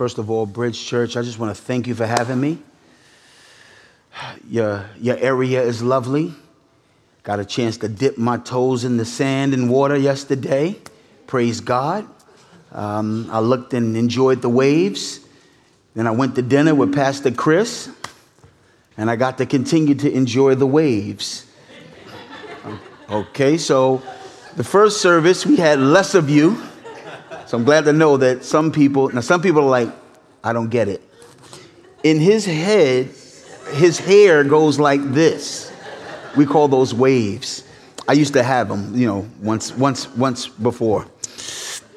First of all, Bridge Church, I just want to thank you for having me. Your, your area is lovely. Got a chance to dip my toes in the sand and water yesterday. Praise God. Um, I looked and enjoyed the waves. Then I went to dinner with Pastor Chris, and I got to continue to enjoy the waves. Okay, so the first service, we had less of you. So I'm glad to know that some people, now some people are like, I don't get it. In his head, his hair goes like this. We call those waves. I used to have them, you know, once, once, once before.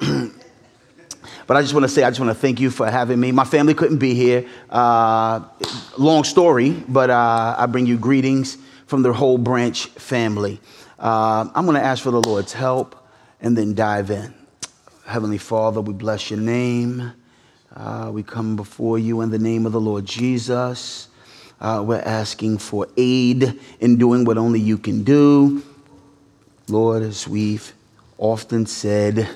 but I just want to say, I just want to thank you for having me. My family couldn't be here. Uh, long story, but uh, I bring you greetings from the whole Branch family. Uh, I'm going to ask for the Lord's help and then dive in. Heavenly Father, we bless your name. Uh, we come before you in the name of the Lord Jesus. Uh, we're asking for aid in doing what only you can do. Lord, as we've often said,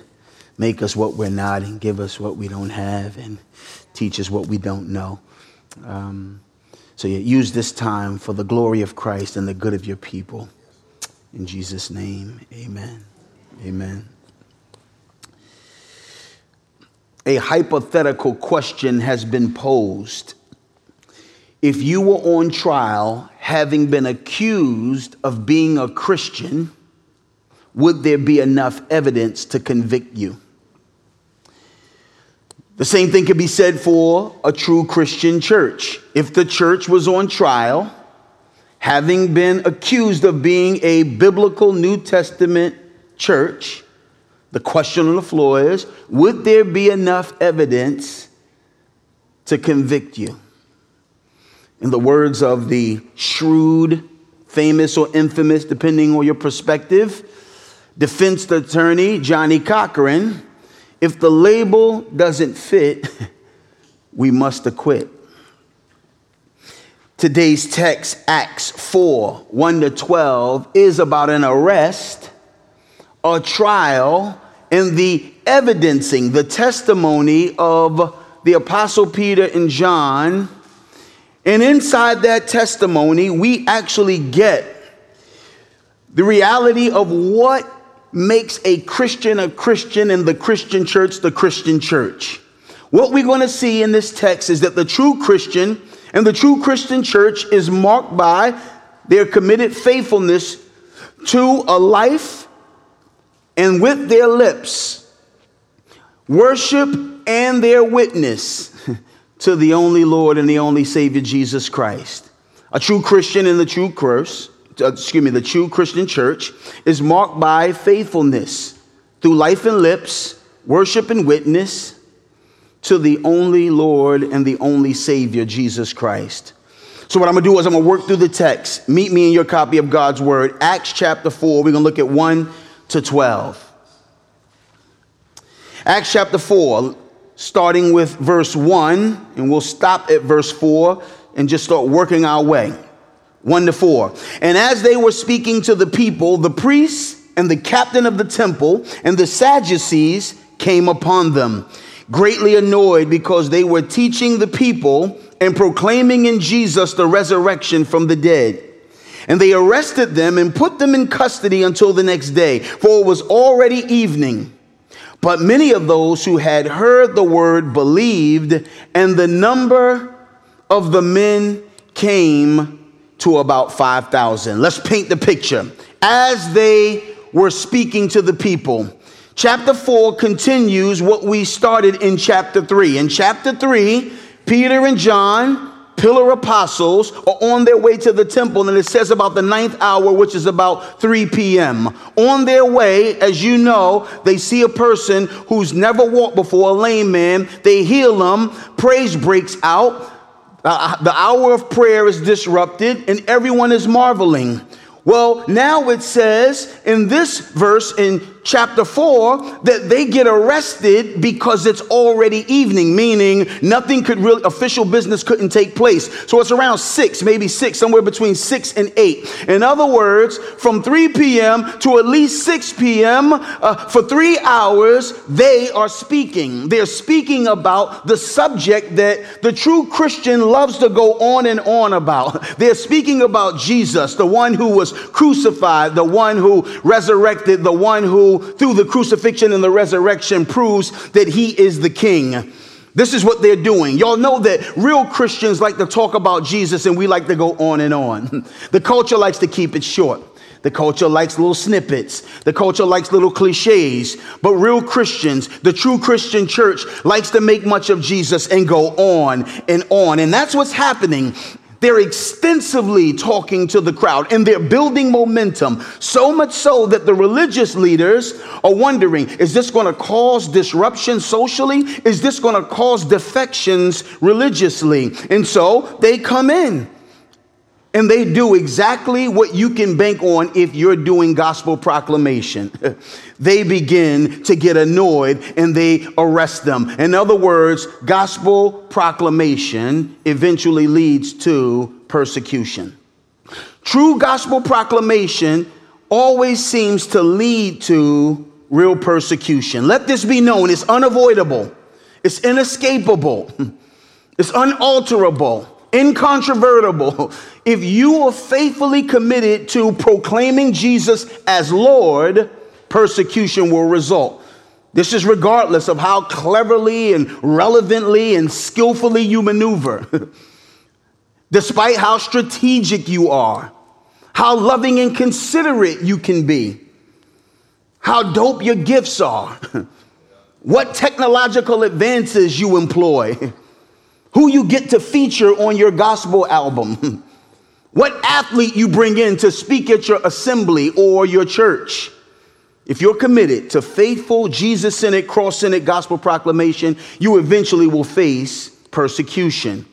make us what we're not and give us what we don't have and teach us what we don't know. Um, so you use this time for the glory of Christ and the good of your people. In Jesus' name, amen. Amen. A hypothetical question has been posed. If you were on trial having been accused of being a Christian, would there be enough evidence to convict you? The same thing could be said for a true Christian church. If the church was on trial, having been accused of being a biblical New Testament church, the question on the floor is Would there be enough evidence to convict you? In the words of the shrewd, famous, or infamous, depending on your perspective, defense attorney Johnnie Cochran, if the label doesn't fit, we must acquit. Today's text, Acts 4 1 to 12, is about an arrest a trial and the evidencing, the testimony of the Apostle Peter and John. And inside that testimony, we actually get the reality of what makes a Christian a Christian and the Christian church the Christian church. What we're going to see in this text is that the true Christian and the true Christian church is marked by their committed faithfulness to a life and with their lips worship and their witness to the only Lord and the only Savior, Jesus Christ. A true Christian in the true curse, uh, excuse me, the true Christian church is marked by faithfulness through life and lips, worship and witness to the only Lord and the only Savior, Jesus Christ. So, what I'm gonna do is I'm gonna work through the text. Meet me in your copy of God's Word, Acts chapter 4. We're gonna look at 1 to 12. Acts chapter 4, starting with verse 1, and we'll stop at verse 4 and just start working our way. 1 to 4. And as they were speaking to the people, the priests and the captain of the temple and the Sadducees came upon them, greatly annoyed because they were teaching the people and proclaiming in Jesus the resurrection from the dead. And they arrested them and put them in custody until the next day, for it was already evening. But many of those who had heard the word believed, and the number of the men came to about 5,000. Let's paint the picture. As they were speaking to the people, chapter 4 continues what we started in chapter 3. In chapter 3, Peter and John pillar apostles are on their way to the temple, and it says about the ninth hour, which is about 3 p.m. On their way, as you know, they see a person who's never walked before, a lame man. They heal him, praise breaks out. Uh, the hour of prayer is disrupted, and everyone is marveling. Well, now it says in this verse in chapter 4 that they get arrested because it's already evening, meaning nothing could really, official business couldn't take place. So it's around 6, maybe 6, somewhere between 6 and 8. In other words, from 3 p.m. to at least 6 p.m., uh, for three hours, they are speaking. They're speaking about the subject that the true Christian loves to go on and on about. They're speaking about Jesus, the one who was crucified, the one who resurrected, the one who through the crucifixion and the resurrection, proves that he is the king. This is what they're doing. Y'all know that real Christians like to talk about Jesus and we like to go on and on. The culture likes to keep it short. The culture likes little snippets. The culture likes little cliches. But real Christians, the true Christian church, likes to make much of Jesus and go on and on. And that's what's happening they're extensively talking to the crowd and they're building momentum, so much so that the religious leaders are wondering is this going to cause disruption socially? Is this going to cause defections religiously? And so they come in and they do exactly what you can bank on if you're doing gospel proclamation. they begin to get annoyed and they arrest them. In other words, gospel proclamation eventually leads to persecution. True gospel proclamation always seems to lead to real persecution. Let this be known it's unavoidable, it's inescapable, it's unalterable incontrovertible, if you are faithfully committed to proclaiming Jesus as Lord, persecution will result. This is regardless of how cleverly and relevantly and skillfully you maneuver, despite how strategic you are, how loving and considerate you can be, how dope your gifts are, what technological advances you employ who you get to feature on your gospel album, what athlete you bring in to speak at your assembly or your church. If you're committed to faithful, Jesus centered, cross centered gospel proclamation, you eventually will face persecution.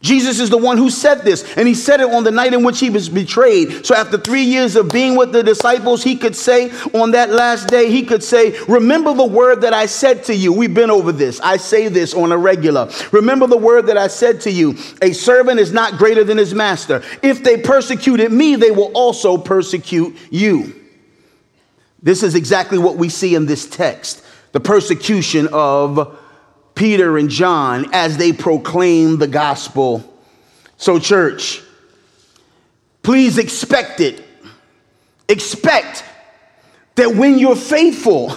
Jesus is the one who said this, and he said it on the night in which he was betrayed. So, after three years of being with the disciples, he could say on that last day, he could say, Remember the word that I said to you. We've been over this. I say this on a regular. Remember the word that I said to you. A servant is not greater than his master. If they persecuted me, they will also persecute you. This is exactly what we see in this text the persecution of Peter and John as they proclaim the gospel. So, church, please expect it. Expect that when you're faithful,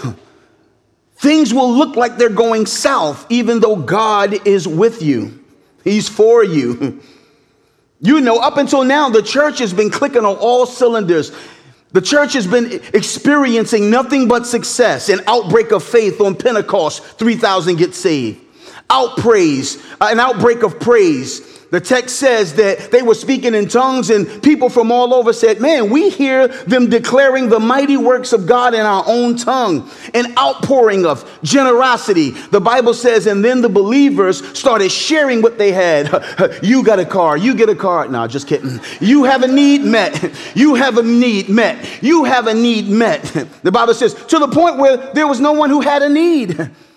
things will look like they're going south, even though God is with you. He's for you. You know, up until now, the church has been clicking on all cylinders. The church has been experiencing nothing but success. An outbreak of faith on Pentecost, 3,000 get saved. Outpraise, an outbreak of praise. The text says that they were speaking in tongues, and people from all over said, Man, we hear them declaring the mighty works of God in our own tongue. An outpouring of generosity. The Bible says, and then the believers started sharing what they had. You got a car, you get a car. No, just kidding. You have a need met. You have a need met. You have a need met. The Bible says, to the point where there was no one who had a need.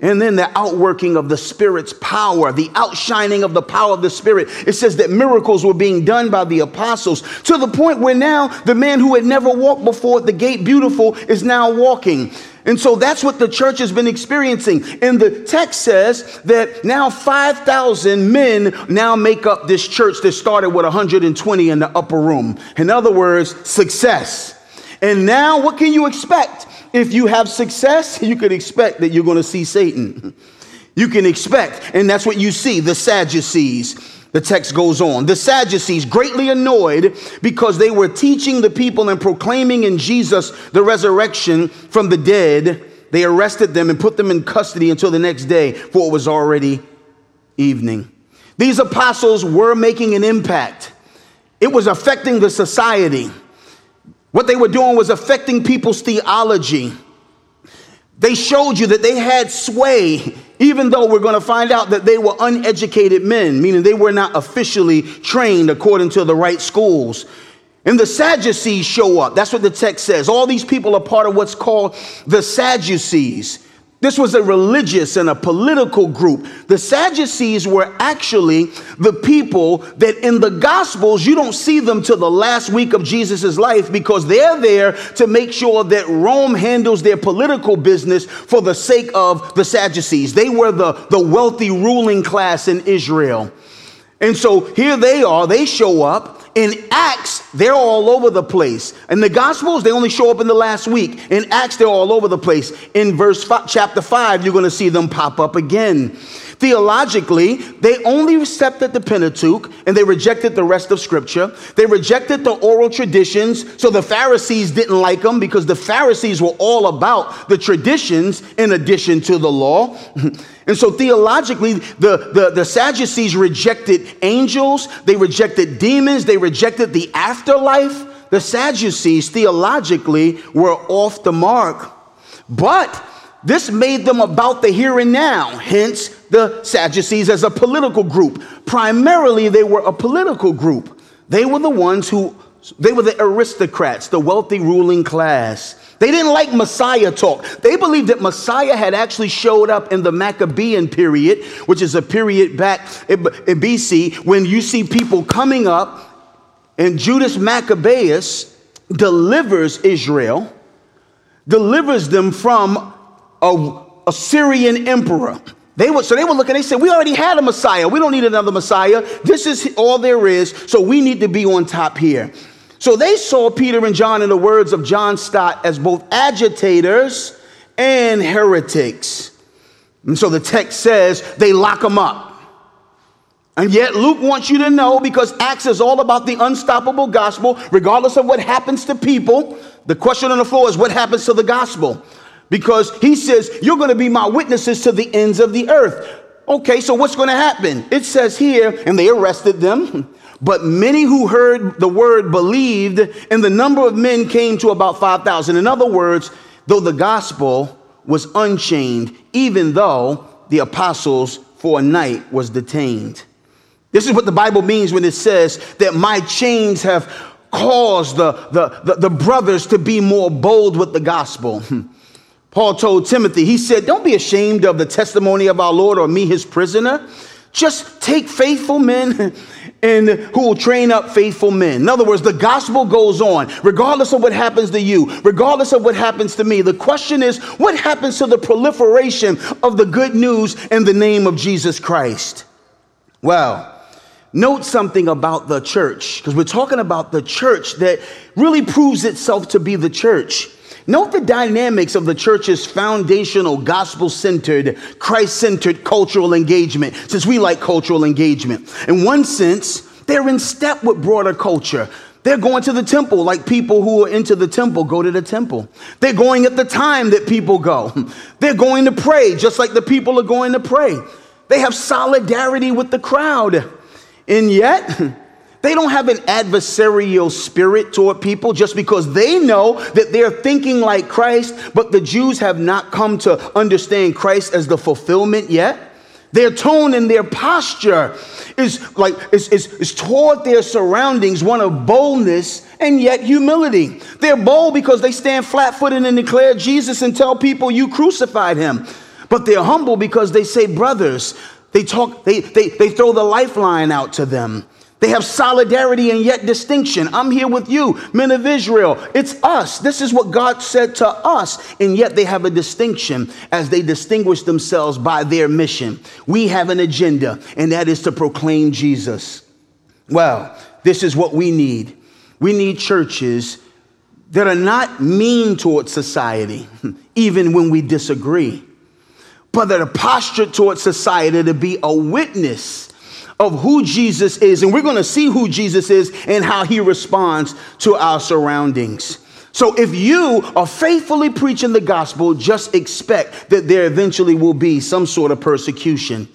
And then the outworking of the Spirit's power, the outshining of the power of the Spirit. It says that miracles were being done by the apostles to the point where now the man who had never walked before at the gate beautiful is now walking. And so that's what the church has been experiencing. And the text says that now 5,000 men now make up this church that started with 120 in the upper room. In other words, success. And now what can you expect? If you have success, you could expect that you're going to see Satan. You can expect, and that's what you see the Sadducees. The text goes on. The Sadducees, greatly annoyed because they were teaching the people and proclaiming in Jesus the resurrection from the dead, they arrested them and put them in custody until the next day, for it was already evening. These apostles were making an impact, it was affecting the society. What they were doing was affecting people's theology. They showed you that they had sway, even though we're going to find out that they were uneducated men, meaning they were not officially trained according to the right schools. And the Sadducees show up. That's what the text says. All these people are part of what's called the Sadducees. This was a religious and a political group. The Sadducees were actually the people that in the Gospels, you don't see them till the last week of Jesus' life because they're there to make sure that Rome handles their political business for the sake of the Sadducees. They were the, the wealthy ruling class in Israel. And so here they are, they show up. In Acts, they're all over the place. In the Gospels, they only show up in the last week. In Acts, they're all over the place. In verse five, chapter 5, you're going to see them pop up again. Theologically, they only accepted the Pentateuch and they rejected the rest of Scripture. They rejected the oral traditions, so the Pharisees didn't like them because the Pharisees were all about the traditions in addition to the law. And so theologically, the, the, the, Sadducees rejected angels, they rejected demons, they rejected the afterlife. The Sadducees theologically were off the mark. But this made them about the here and now, hence the Sadducees as a political group. Primarily, they were a political group. They were the ones who, they were the aristocrats, the wealthy ruling class. They didn't like Messiah talk. They believed that Messiah had actually showed up in the Maccabean period, which is a period back in BC when you see people coming up and Judas Maccabeus delivers Israel, delivers them from a Assyrian emperor. They were, so they were looking, they said, We already had a Messiah. We don't need another Messiah. This is all there is. So we need to be on top here. So they saw Peter and John, in the words of John Stott, as both agitators and heretics. And so the text says they lock them up. And yet, Luke wants you to know because Acts is all about the unstoppable gospel, regardless of what happens to people. The question on the floor is what happens to the gospel? Because he says, You're going to be my witnesses to the ends of the earth. Okay, so what's going to happen? It says here, and they arrested them. But many who heard the word believed, and the number of men came to about 5,000. In other words, though the gospel was unchained, even though the apostles for a night was detained. This is what the Bible means when it says that my chains have caused the, the, the, the brothers to be more bold with the gospel. Paul told Timothy, he said, Don't be ashamed of the testimony of our Lord or me, his prisoner. Just take faithful men and who will train up faithful men. In other words, the gospel goes on, regardless of what happens to you, regardless of what happens to me. The question is, what happens to the proliferation of the good news in the name of Jesus Christ? Well, note something about the church, because we're talking about the church that really proves itself to be the church. Note the dynamics of the church's foundational, gospel centered, Christ centered cultural engagement, since we like cultural engagement. In one sense, they're in step with broader culture. They're going to the temple like people who are into the temple go to the temple. They're going at the time that people go. They're going to pray just like the people are going to pray. They have solidarity with the crowd. And yet, They don't have an adversarial spirit toward people just because they know that they're thinking like Christ, but the Jews have not come to understand Christ as the fulfillment yet. Their tone and their posture is like is, is, is toward their surroundings, one of boldness and yet humility. They're bold because they stand flat-footed and declare Jesus and tell people you crucified him. But they're humble because they say, brothers, they talk, they, they, they throw the lifeline out to them. They have solidarity and yet distinction. I'm here with you, men of Israel. It's us. This is what God said to us. And yet they have a distinction as they distinguish themselves by their mission. We have an agenda, and that is to proclaim Jesus. Well, this is what we need. We need churches that are not mean towards society, even when we disagree, but that are postured towards society to be a witness of who Jesus is, and we're going to see who Jesus is and how he responds to our surroundings. So if you are faithfully preaching the gospel, just expect that there eventually will be some sort of persecution.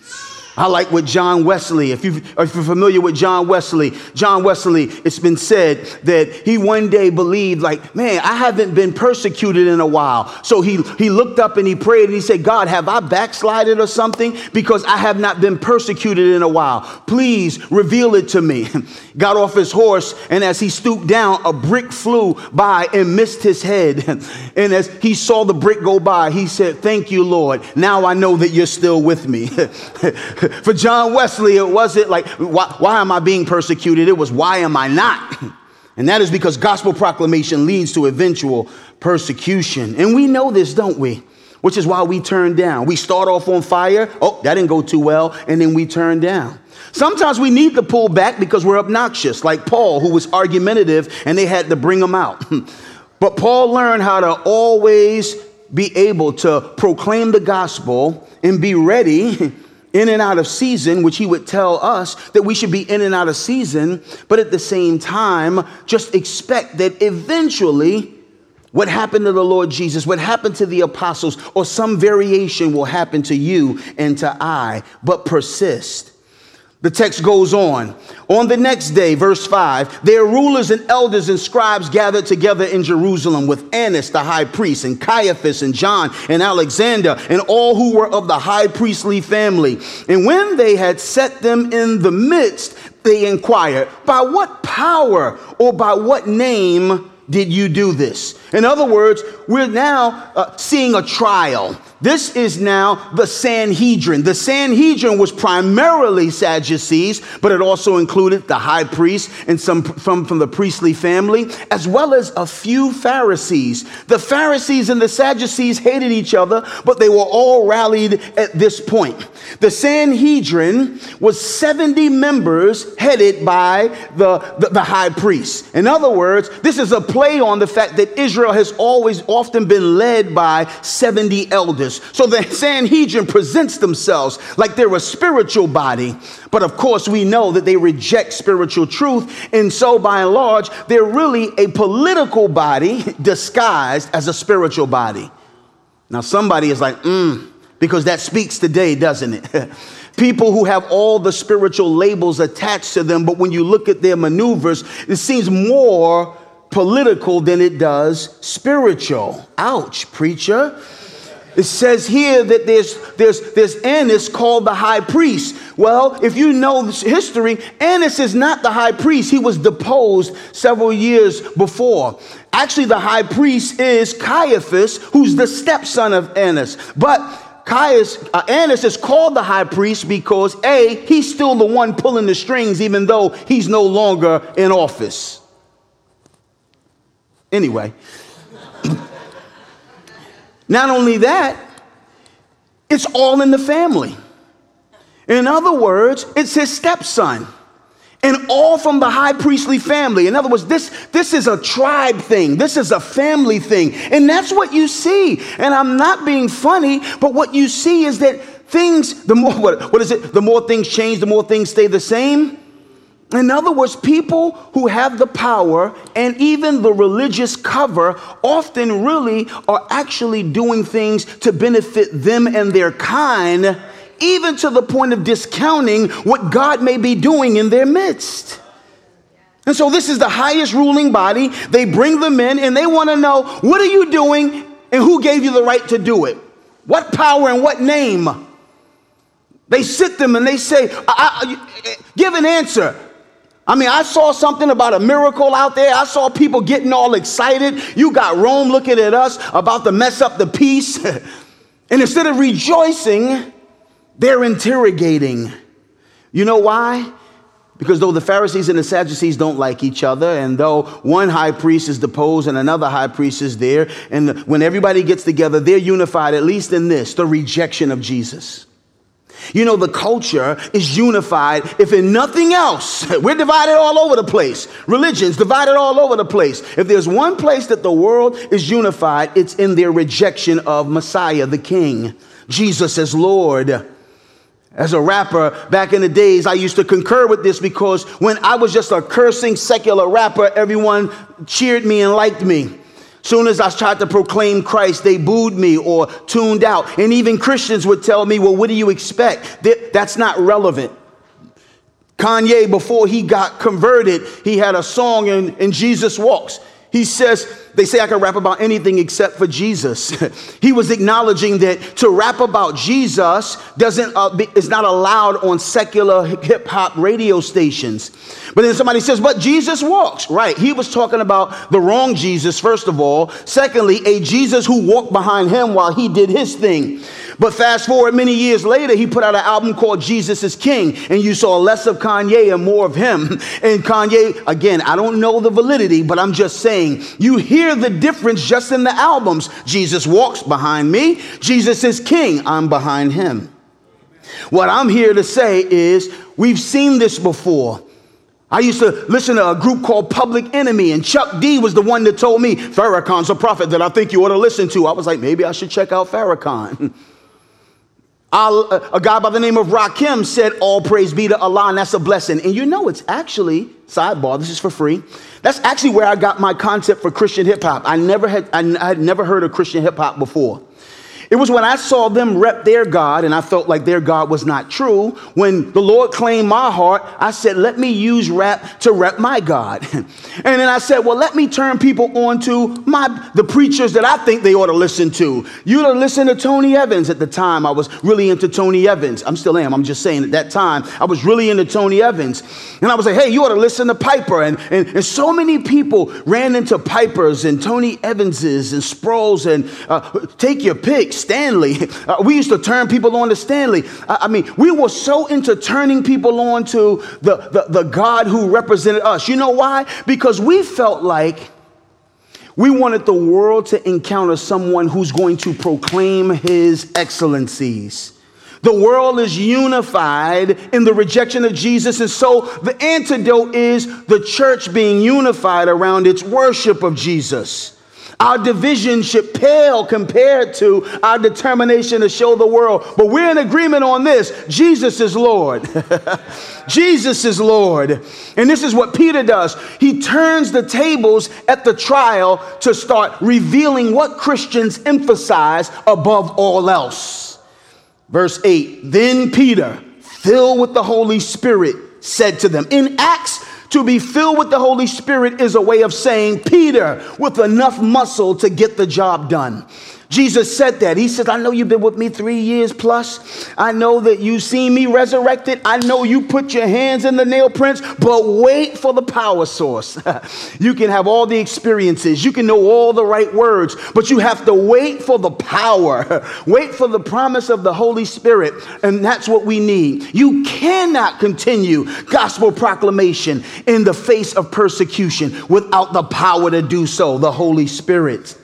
I like what John Wesley, if, you you're familiar with John Wesley, John Wesley, it's been said that he one day believed, like, man, I haven't been persecuted in a while. So he, he looked up and he prayed and he said, God, have I backslided or something? Because I have not been persecuted in a while. Please reveal it to me. Got off his horse, and as he stooped down, a brick flew by and missed his head. And as he saw the brick go by, he said, Thank you, Lord. Now I know that you're still with me. For John Wesley, it wasn't like, why, why am I being persecuted? It was, why am I not? And that is because gospel proclamation leads to eventual persecution. And we know this, don't we? Which is why we turn down. We start off on fire. Oh, that didn't go too well. And then we turn down. Sometimes we need to pull back because we're obnoxious, like Paul, who was argumentative and they had to bring him out. but Paul learned how to always be able to proclaim the gospel and be ready in and out of season, which he would tell us that we should be in and out of season, but at the same time, just expect that eventually what happened to the Lord Jesus, what happened to the apostles, or some variation will happen to you and to I, but persist. The text goes on. On the next day, verse 5, their rulers and elders and scribes gathered together in Jerusalem with Annas the high priest, and Caiaphas, and John, and Alexander, and all who were of the high priestly family. And when they had set them in the midst, they inquired, By what power or by what name did you do this? In other words, we're now uh, seeing a trial. This is now the Sanhedrin. The Sanhedrin was primarily Sadducees, but it also included the high priest and some from, from the priestly family, as well as a few Pharisees. The Pharisees and the Sadducees hated each other, but they were all rallied at this point. The Sanhedrin was 70 members headed by the, the, the high priest. In other words, this is a play on the fact that Israel has always often been led by 70 elders. So the Sanhedrin presents themselves like they're a spiritual body. But of course, we know that they reject spiritual truth. And so, by and large, they're really a political body disguised as a spiritual body. Now, somebody is like, mm, because that speaks today, doesn't it? People who have all the spiritual labels attached to them, but when you look at their maneuvers, it seems more political than it does spiritual. Ouch, preacher. It says here that there's, there's, there's Annas called the high priest. Well, if you know history, Annas is not the high priest. He was deposed several years before. Actually, the high priest is Caiaphas, who's the stepson of Annas. But Caius, uh, Annas is called the high priest because A, he's still the one pulling the strings, even though he's no longer in office. Anyway. Not only that, it's all in the family. In other words, it's his stepson. And all from the high priestly family. In other words, this, this is a tribe thing. This is a family thing. And that's what you see. And I'm not being funny, but what you see is that things, the more, what, what is it? The more things change, the more things stay the same. In other words, people who have the power and even the religious cover often really are actually doing things to benefit them and their kind, even to the point of discounting what God may be doing in their midst. And so, this is the highest ruling body. They bring them in and they want to know what are you doing and who gave you the right to do it? What power and what name? They sit them and they say, I, I, Give an answer. I mean, I saw something about a miracle out there. I saw people getting all excited. You got Rome looking at us about to mess up the peace. and instead of rejoicing, they're interrogating. You know why? Because though the Pharisees and the Sadducees don't like each other, and though one high priest is deposed and another high priest is there, and when everybody gets together, they're unified, at least in this the rejection of Jesus. You know, the culture is unified, if in nothing else. We're divided all over the place. Religion's divided all over the place. If there's one place that the world is unified, it's in their rejection of Messiah, the King, Jesus as Lord. As a rapper back in the days, I used to concur with this because when I was just a cursing secular rapper, everyone cheered me and liked me. Soon as I tried to proclaim Christ, they booed me or tuned out. And even Christians would tell me, well, what do you expect? That's not relevant. Kanye, before he got converted, he had a song in, in Jesus Walks. He says, they say I can rap about anything except for Jesus. he was acknowledging that to rap about Jesus doesn't uh, be, is not allowed on secular hip hop radio stations. But then somebody says, but Jesus walks. Right. He was talking about the wrong Jesus, first of all. Secondly, a Jesus who walked behind him while he did his thing. But fast forward many years later, he put out an album called Jesus is King, and you saw less of Kanye and more of him. And Kanye, again, I don't know the validity, but I'm just saying, you hear the difference just in the albums. Jesus walks behind me, Jesus is King, I'm behind him. What I'm here to say is, we've seen this before. I used to listen to a group called Public Enemy, and Chuck D was the one that told me Farrakhan's a prophet that I think you ought to listen to. I was like, maybe I should check out Farrakhan. Uh, a guy by the name of Rakim said, All praise be to Allah, and that's a blessing. And you know, it's actually, sidebar, this is for free. That's actually where I got my concept for Christian hip hop. I never had, I had never heard of Christian hip hop before. It was when I saw them rep their God and I felt like their God was not true. When the Lord claimed my heart, I said, let me use rap to rep my God. and then I said, well, let me turn people on to my, the preachers that I think they ought to listen to. You ought to listen to Tony Evans at the time. I was really into Tony Evans. I'm still am. I'm just saying at that time, I was really into Tony Evans. And I was like, hey, you ought to listen to Piper. And, and, and so many people ran into Pipers and Tony Evanses and Sprouls and uh, take your picks Stanley. Uh, we used to turn people on to Stanley. I, I, mean, we were so into turning people on to the, the, the God who represented us. You know why? Because we felt like we wanted the world to encounter someone who's going to proclaim his excellencies. The world is unified in the rejection of Jesus, and so the antidote is the church being unified around its worship of Jesus. Our division should pale compared to our determination to show the world. But we're in agreement on this Jesus is Lord. Jesus is Lord. And this is what Peter does. He turns the tables at the trial to start revealing what Christians emphasize above all else. Verse 8 Then Peter, filled with the Holy Spirit, said to them, In Acts to be filled with the Holy Spirit is a way of saying Peter with enough muscle to get the job done. Jesus said that. He says, I know you've been with me three years plus. I know that you've seen me resurrected. I know you put your hands in the nail prints, but wait for the power source. you can have all the experiences, you can know all the right words, but you have to wait for the power. wait for the promise of the Holy Spirit. And that's what we need. You cannot continue gospel proclamation in the face of persecution without the power to do so, the Holy Spirit.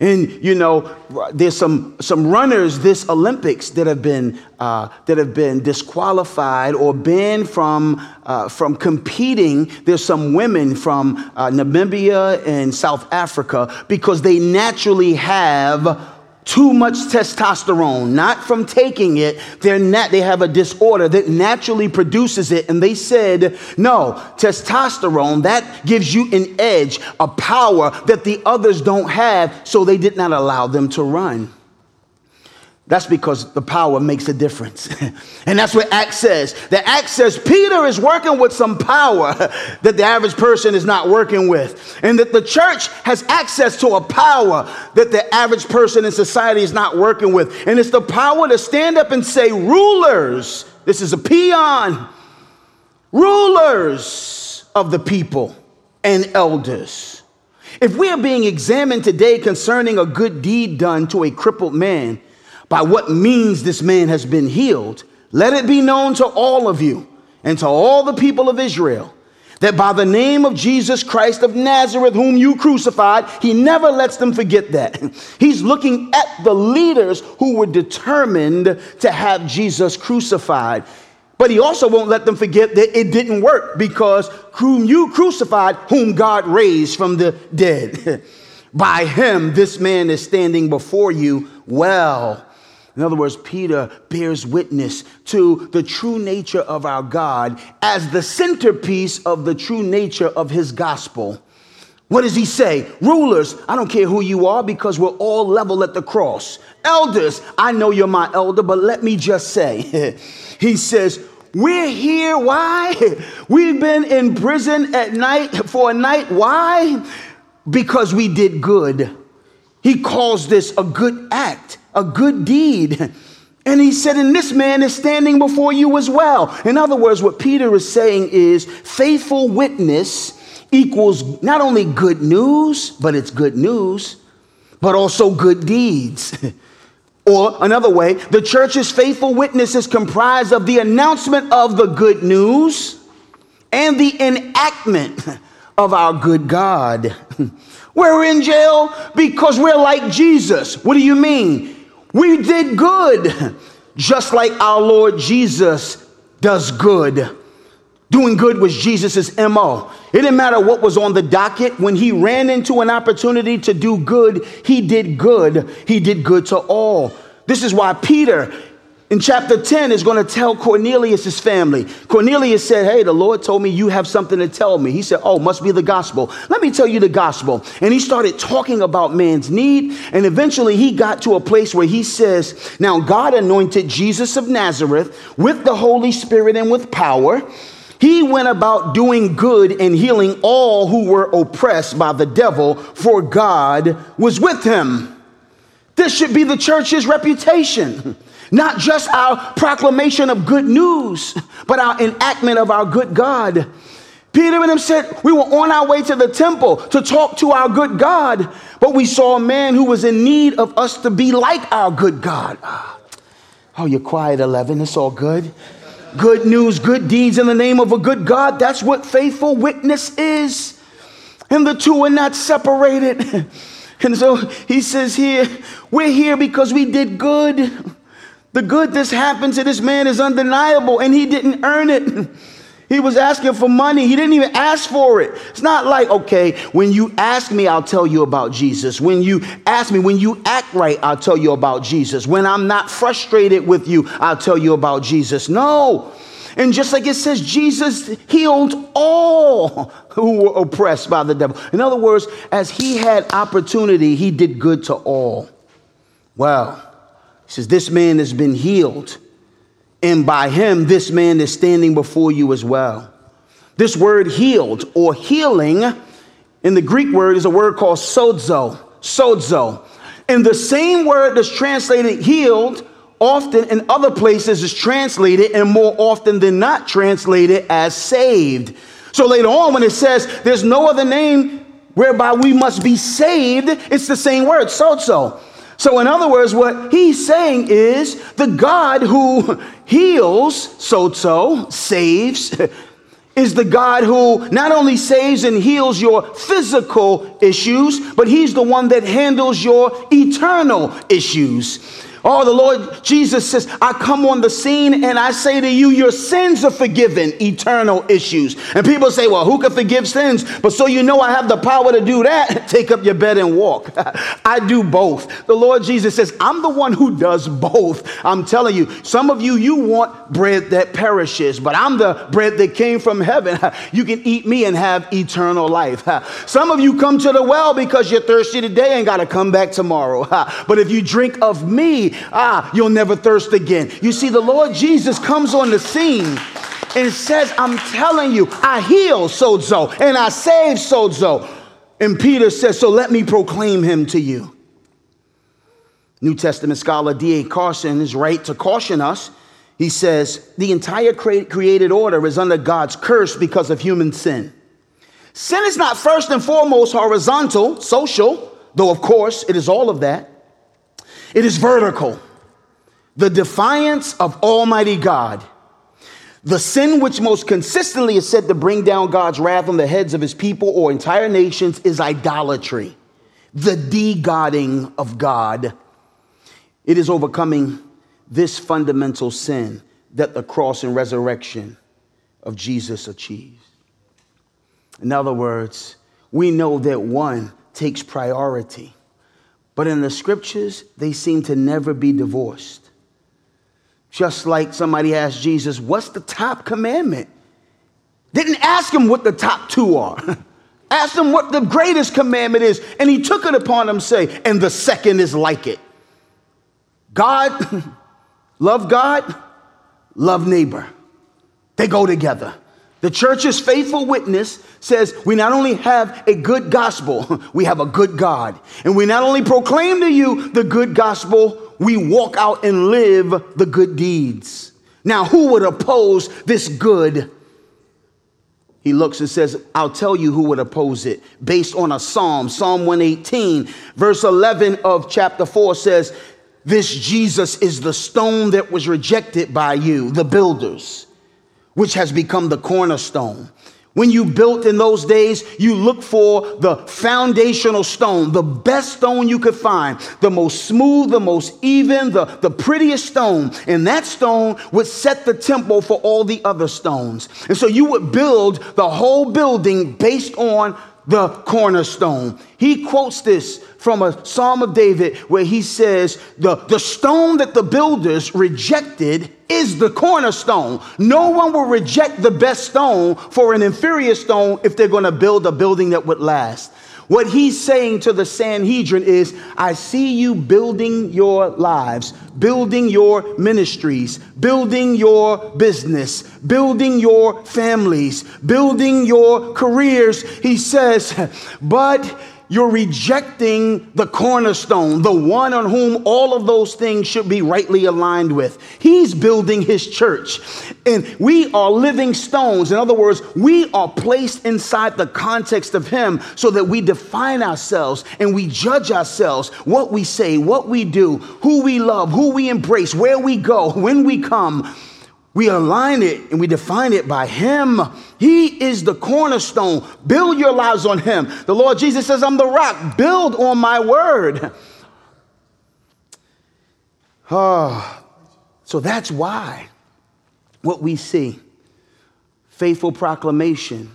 And you know, there's some some runners this Olympics that have been uh, that have been disqualified or banned from uh, from competing. There's some women from uh, Namibia and South Africa because they naturally have too much testosterone, not from taking it. They're not, they have a disorder that naturally produces it. And they said, no, testosterone, that gives you an edge, a power that the others don't have. So they did not allow them to run. That's because the power makes a difference. and that's what Acts says. The Acts says Peter is working with some power that the average person is not working with. And that the church has access to a power that the average person in society is not working with. And it's the power to stand up and say, rulers, this is a peon, rulers of the people and elders. If we are being examined today concerning a good deed done to a crippled man, by what means this man has been healed, let it be known to all of you and to all the people of Israel that by the name of Jesus Christ of Nazareth, whom you crucified, he never lets them forget that. He's looking at the leaders who were determined to have Jesus crucified. But he also won't let them forget that it didn't work because whom you crucified, whom God raised from the dead. by him, this man is standing before you well. In other words, Peter bears witness to the true nature of our God as the centerpiece of the true nature of his gospel. What does he say? Rulers, I don't care who you are because we're all level at the cross. Elders, I know you're my elder, but let me just say, he says, we're here. Why? We've been in prison at night for a night. Why? Because we did good. He calls this a good act, a good deed. And he said, and this man is standing before you as well. In other words, what Peter is saying is faithful witness equals not only good news, but it's good news, but also good deeds. Or another way, the church's faithful witness is comprised of the announcement of the good news and the enactment of our good God. We're in jail because we're like Jesus. What do you mean? We did good, just like our Lord Jesus does good. Doing good was Jesus' MO. It didn't matter what was on the docket. When he ran into an opportunity to do good, he did good. He did good to all. This is why Peter in chapter 10 is going to tell Cornelius' family. Cornelius said, Hey, the Lord told me you have something to tell me. He said, Oh, must be the gospel. Let me tell you the gospel. And he started talking about man's need. And eventually he got to a place where he says, Now God anointed Jesus of Nazareth with the Holy Spirit and with power. He went about doing good and healing all who were oppressed by the devil, for God was with him. This should be the church's reputation. Not just our proclamation of good news, but our enactment of our good God. Peter and him said, We were on our way to the temple to talk to our good God, but we saw a man who was in need of us to be like our good God. Ah. Oh, you're quiet, 11. It's all good. Good news, good deeds in the name of a good God. That's what faithful witness is. And the two are not separated. And so he says here, we're here because we did good. The good that's happened to this man is undeniable, and he didn't earn it. He was asking for money. He didn't even ask for it. It's not like, okay, when you ask me, I'll tell you about Jesus. When you ask me, when you act right, I'll tell you about Jesus. When I'm not frustrated with you, I'll tell you about Jesus. No. And just like it says, Jesus healed all who were oppressed by the devil. In other words, as he had opportunity, he did good to all. Well, he says, This man has been healed, and by him, this man is standing before you as well. This word healed or healing in the Greek word is a word called sozo. Sozo. And the same word that's translated healed often in other places is translated and more often than not translated as saved. So later on, when it says there's no other name whereby we must be saved, it's the same word, sozo. So, in other words, what he's saying is the God who heals, sozo, saves, is the God who not only saves and heals your physical issues, but he's the one that handles your eternal issues. Oh, the Lord Jesus says, I come on the scene and I say to you, your sins are forgiven, eternal issues. And people say, well, who can forgive sins? But so you know I have the power to do that, take up your bed and walk. I do both. The Lord Jesus says, I'm the one who does both. I'm telling you, some of you, you want bread that perishes, but I'm the bread that came from heaven. You can eat me and have eternal life. Some of you come to the well because you're thirsty today and got to come back tomorrow. But if you drink of me, ah, you'll never thirst again. You see, the Lord Jesus comes on the scene and says, I'm telling you, I heal sozo and I save sozo. And Peter says, So let me proclaim him to you. New Testament scholar D.A. Carson is right to caution us. He says, The entire created order is under God's curse because of human sin. Sin is not first and foremost horizontal, social, though of course it is all of that. It is vertical. The defiance of Almighty God. The sin which most consistently is said to bring down God's wrath on the heads of his people or entire nations is idolatry, the de-godding of God. It is overcoming this fundamental sin that the cross and resurrection of Jesus achieves. In other words, we know that one takes priority. But in the scriptures, they seem to never be divorced. Just like somebody asked Jesus, What's the top commandment? Didn't ask him what the top two are. asked him what the greatest commandment is, and he took it upon him, say, and the second is like it. God, love God, love neighbor. They go together. The church's faithful witness says we not only have a good gospel, we have a good God. And we not only proclaim to you the good gospel, we walk out and live the good deeds. Now, who would oppose this good? He looks and says, I'll tell you who would oppose it based on a psalm. Psalm 118, verse 11 of chapter 4 says, This Jesus is the stone that was rejected by you, the builders, which has become the cornerstone. When you built in those days, you looked for the foundational stone, the best stone you could find, the most smooth, the most even, the, the prettiest stone. And that stone would set the temple for all the other stones. And so you would build the whole building based on the cornerstone. He quotes this from a Psalm of David where he says, the, the stone that the builders rejected is the cornerstone. No one will reject the best stone for an inferior stone if they're going to build a building that would last. What he's saying to the Sanhedrin is, I see you building your lives, building your ministries, building your business, building your families, building your careers. He says, but you're rejecting the cornerstone, the one on whom all of those things should be rightly aligned with. He's building his church. And we are living stones. In other words, we are placed inside the context of him so that we define ourselves and we judge ourselves, what we say, what we do, who we love, who we embrace, where we go, when we come we align it and we define it by Him. He is the cornerstone. Build your lives on Him. The Lord Jesus says, I'm the rock. Build on my word. Oh, so that's why what we see faithful proclamation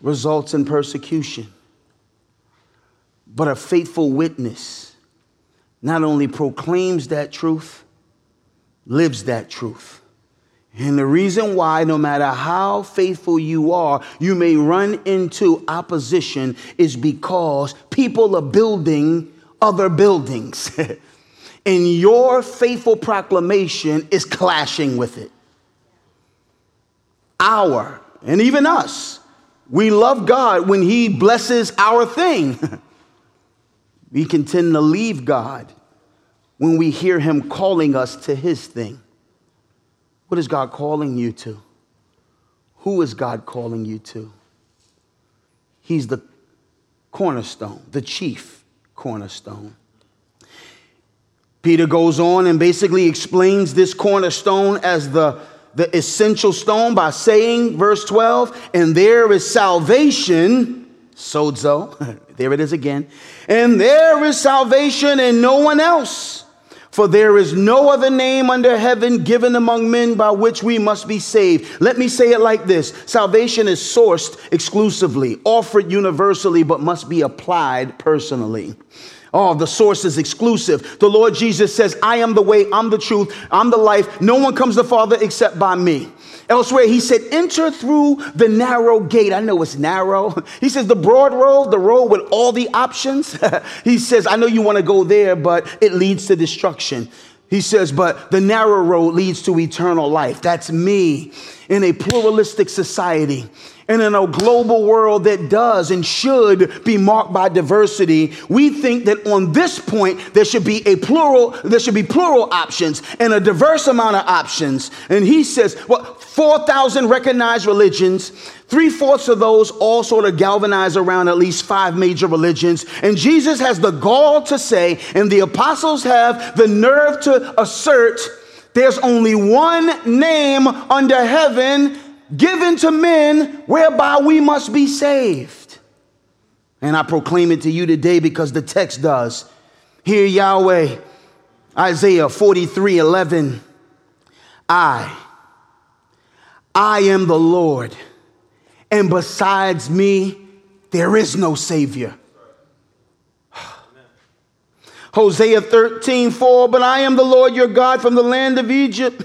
results in persecution. But a faithful witness not only proclaims that truth, lives that truth. And the reason why, no matter how faithful you are, you may run into opposition is because people are building other buildings. and your faithful proclamation is clashing with it. Our, and even us, we love God when He blesses our thing. we can tend to leave God when we hear Him calling us to His thing. What is God calling you to? Who is God calling you to? He's the cornerstone, the chief cornerstone. Peter goes on and basically explains this cornerstone as the, the essential stone by saying, verse 12, and there is salvation, sozo, there it is again, and there is salvation in no one else. For there is no other name under heaven given among men by which we must be saved. Let me say it like this Salvation is sourced exclusively, offered universally, but must be applied personally. Oh, the source is exclusive. The Lord Jesus says, I am the way, I'm the truth, I'm the life. No one comes to the Father except by me. Elsewhere, he said, enter through the narrow gate. I know it's narrow. He says, the broad road, the road with all the options. he says, I know you want to go there, but it leads to destruction. He says, but the narrow road leads to eternal life. That's me in a pluralistic society and in a global world that does and should be marked by diversity, we think that on this point there should be a plural, there should be plural options and a diverse amount of options. And he says, well, 4,000 recognized religions, three fourths of those all sort of galvanize around at least five major religions. And Jesus has the gall to say, and the apostles have the nerve to assert, there's only one name under heaven given to men whereby we must be saved. And I proclaim it to you today because the text does. Hear Yahweh, Isaiah 43 11. I, I am the Lord, and besides me, there is no Savior. Hosea 13 4, but I am the Lord your God from the land of Egypt.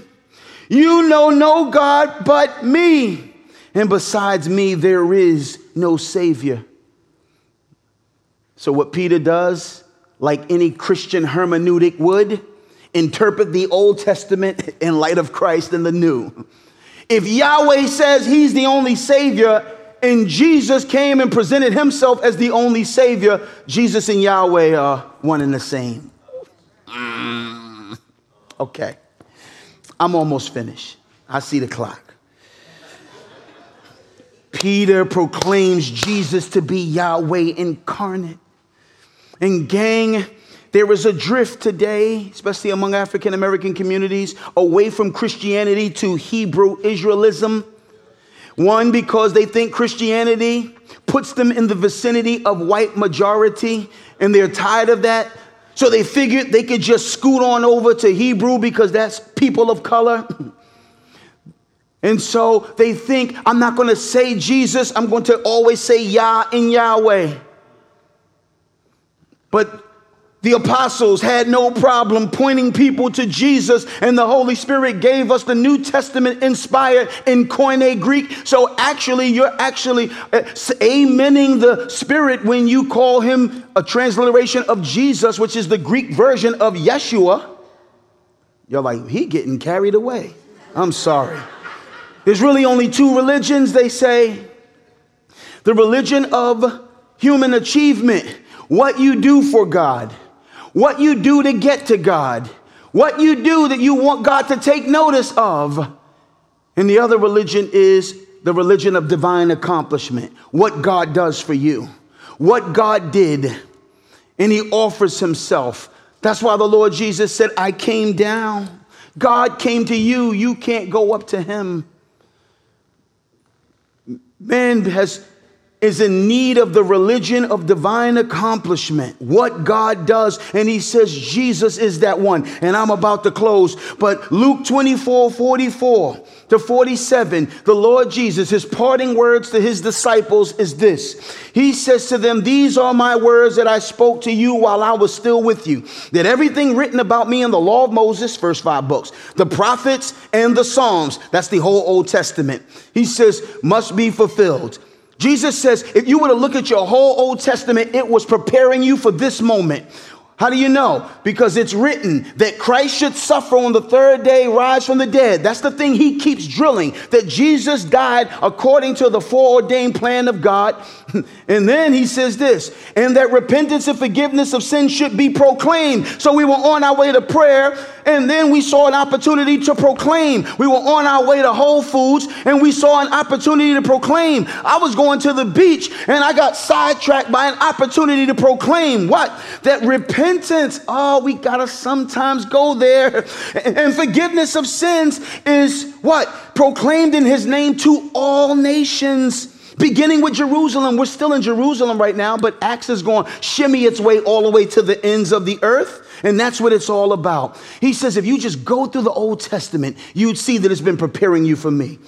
You know no God but me. And besides me, there is no Savior. So, what Peter does, like any Christian hermeneutic would, interpret the Old Testament in light of Christ and the New. If Yahweh says he's the only Savior, and Jesus came and presented himself as the only Savior, Jesus and Yahweh are one and the same. Mm. Okay. I'm almost finished. I see the clock. Peter proclaims Jesus to be Yahweh incarnate. And, gang, there is a drift today, especially among African American communities, away from Christianity to Hebrew Israelism. One, because they think Christianity puts them in the vicinity of white majority and they're tired of that. So they figured they could just scoot on over to Hebrew because that's people of color. And so they think, I'm not going to say Jesus, I'm going to always say Yah in Yahweh. But the apostles had no problem pointing people to Jesus, and the Holy Spirit gave us the New Testament inspired in Koine Greek. So actually, you're actually uh, amening the Spirit when you call him a transliteration of Jesus, which is the Greek version of Yeshua. You're like, he getting carried away. I'm sorry. There's really only two religions, they say the religion of human achievement, what you do for God what you do to get to God, what you do that you want God to take notice of. And the other religion is the religion of divine accomplishment, what God does for you, what God did, and He offers Himself. That's why the Lord Jesus said, I came down. God came to you, you can't go up to Him. Man has is in need of the religion of divine accomplishment, what God does. And he says, Jesus is that one. And I'm about to close. But Luke 24 44 to 47, the Lord Jesus, his parting words to his disciples is this He says to them, These are my words that I spoke to you while I was still with you. That everything written about me in the law of Moses, first five books, the prophets and the Psalms, that's the whole Old Testament, he says, must be fulfilled. Jesus says, if you were to look at your whole Old Testament, it was preparing you for this moment. How do you know? Because it's written that Christ should suffer on the third day, rise from the dead. That's the thing he keeps drilling that Jesus died according to the foreordained plan of God. and then he says this, and that repentance and forgiveness of sin should be proclaimed. So we were on our way to prayer, and then we saw an opportunity to proclaim. We were on our way to Whole Foods, and we saw an opportunity to proclaim. I was going to the beach, and I got sidetracked by an opportunity to proclaim what? That repentance. Oh, we got to sometimes go there. And forgiveness of sins is what? Proclaimed in his name to all nations. Beginning with Jerusalem. We're still in Jerusalem right now, but Acts is going shimmy its way all the way to the ends of the earth. And that's what it's all about. He says, if you just go through the Old Testament, you'd see that it's been preparing you for me.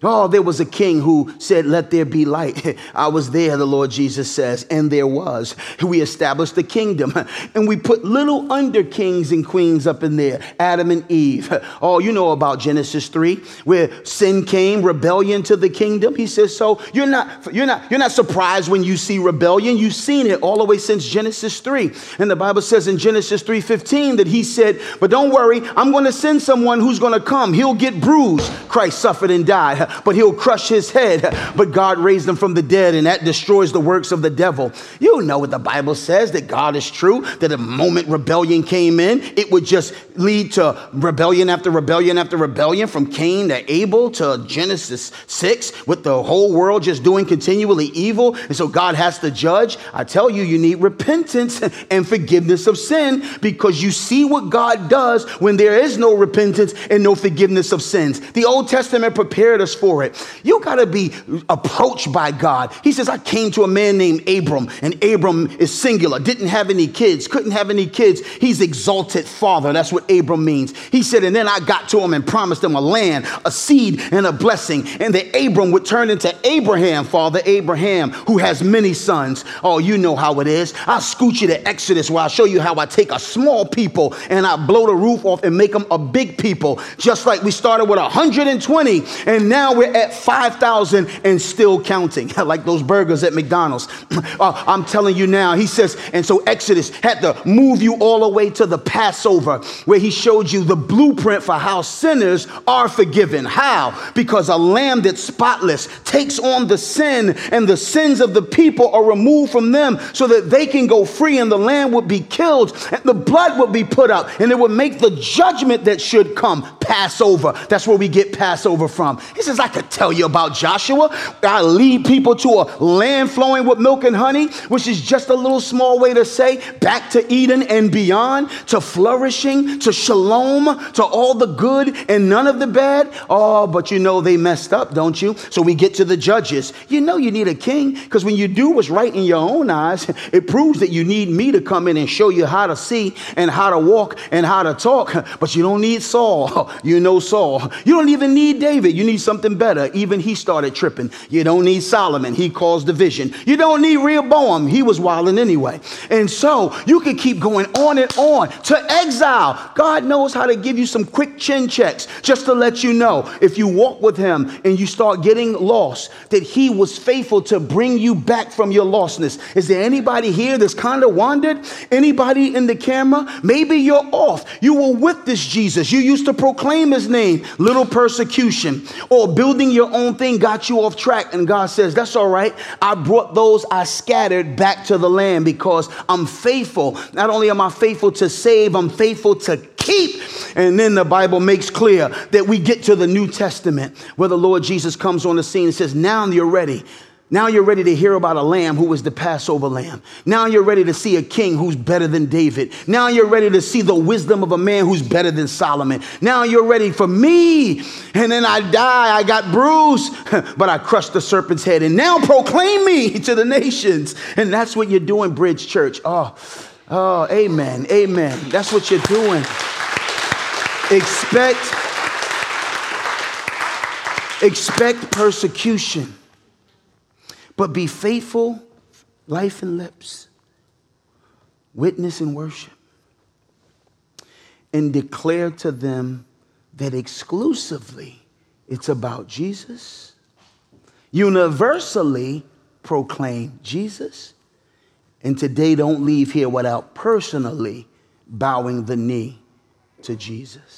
Oh, there was a king who said, Let there be light. I was there, the Lord Jesus says, and there was. We established the kingdom and we put little under kings and queens up in there Adam and Eve. Oh, you know about Genesis 3, where sin came, rebellion to the kingdom. He says, So you're not, you're not, you're not surprised when you see rebellion. You've seen it all the way since Genesis 3. And the Bible says in Genesis 3:15 that he said, But don't worry, I'm going to send someone who's going to come. He'll get bruised. Christ suffered and died but he'll crush his head. But God raised him from the dead, and that destroys the works of the devil. You know what the Bible says that God is true, that the moment rebellion came in, it would just lead to rebellion after rebellion after rebellion from Cain to Abel to Genesis 6, with the whole world just doing continually evil. And so God has to judge. I tell you, you need repentance and forgiveness of sin because you see what God does when there is no repentance and no forgiveness of sins. The Old Testament prepared us for it. You got to be approached by God. He says, I came to a man named Abram, and Abram is singular, didn't have any kids, couldn't have any kids. He's exalted father. That's what Abram means. He said, and then I got to him and promised him a land, a seed, and a blessing. And that Abram would turn into Abraham, father Abraham, who has many sons. Oh, you know how it is. I'll scoot you to Exodus where I'll show you how I take a small people and I blow the roof off and make them a big people. Just like we started with 120 and now now we're at 5,000 and still counting, like those burgers at McDonald's. uh, I'm telling you now, he says, and so Exodus had to move you all the way to the Passover, where he showed you the blueprint for how sinners are forgiven. How? Because a lamb that's spotless takes on the sin, and the sins of the people are removed from them so that they can go free, and the lamb would be killed, and the blood would be put up, and it would make the judgment that should come Passover. That's where we get Passover from. He says, I could tell you about Joshua. I lead people to a land flowing with milk and honey, which is just a little small way to say back to Eden and beyond, to flourishing, to shalom, to all the good and none of the bad. Oh, but you know they messed up, don't you? So we get to the judges. You know you need a king because when you do what's right in your own eyes, it proves that you need me to come in and show you how to see and how to walk and how to talk. But you don't need Saul. You know Saul. You don't even need David. You need something better. Even he started tripping. You don't need Solomon. He caused division. You don't need Rehoboam. He was wilding anyway. And so you can keep going on and on to exile. God knows how to give you some quick chin checks just to let you know if you walk with him and you start getting lost, that he was faithful to bring you back from your lostness. Is there anybody here that's kind of wandered? Anybody in the camera? Maybe you're off. You were with this Jesus. You used to proclaim his name. Little persecution or building your own thing got you off track. And God says, That's all right. I brought those I scattered back to the land because I'm faithful. Not only am I faithful to save, I'm faithful to keep. And then the Bible makes clear that we get to the New Testament where the Lord Jesus comes on the scene and says, Now you're ready. Now you're ready to hear about a lamb who was the Passover lamb. Now you're ready to see a king who's better than David. Now you're ready to see the wisdom of a man who's better than Solomon. Now you're ready for me. And then I die, I got bruised, but I crushed the serpent's head. And now proclaim me to the nations. And that's what you're doing, Bridge Church. Oh, oh, amen, amen. That's what you're doing. Expect, expect persecution but be faithful, life and lips, witness and worship, and declare to them that exclusively it's about Jesus. Universally proclaim Jesus. And today, don't leave here without personally bowing the knee to Jesus.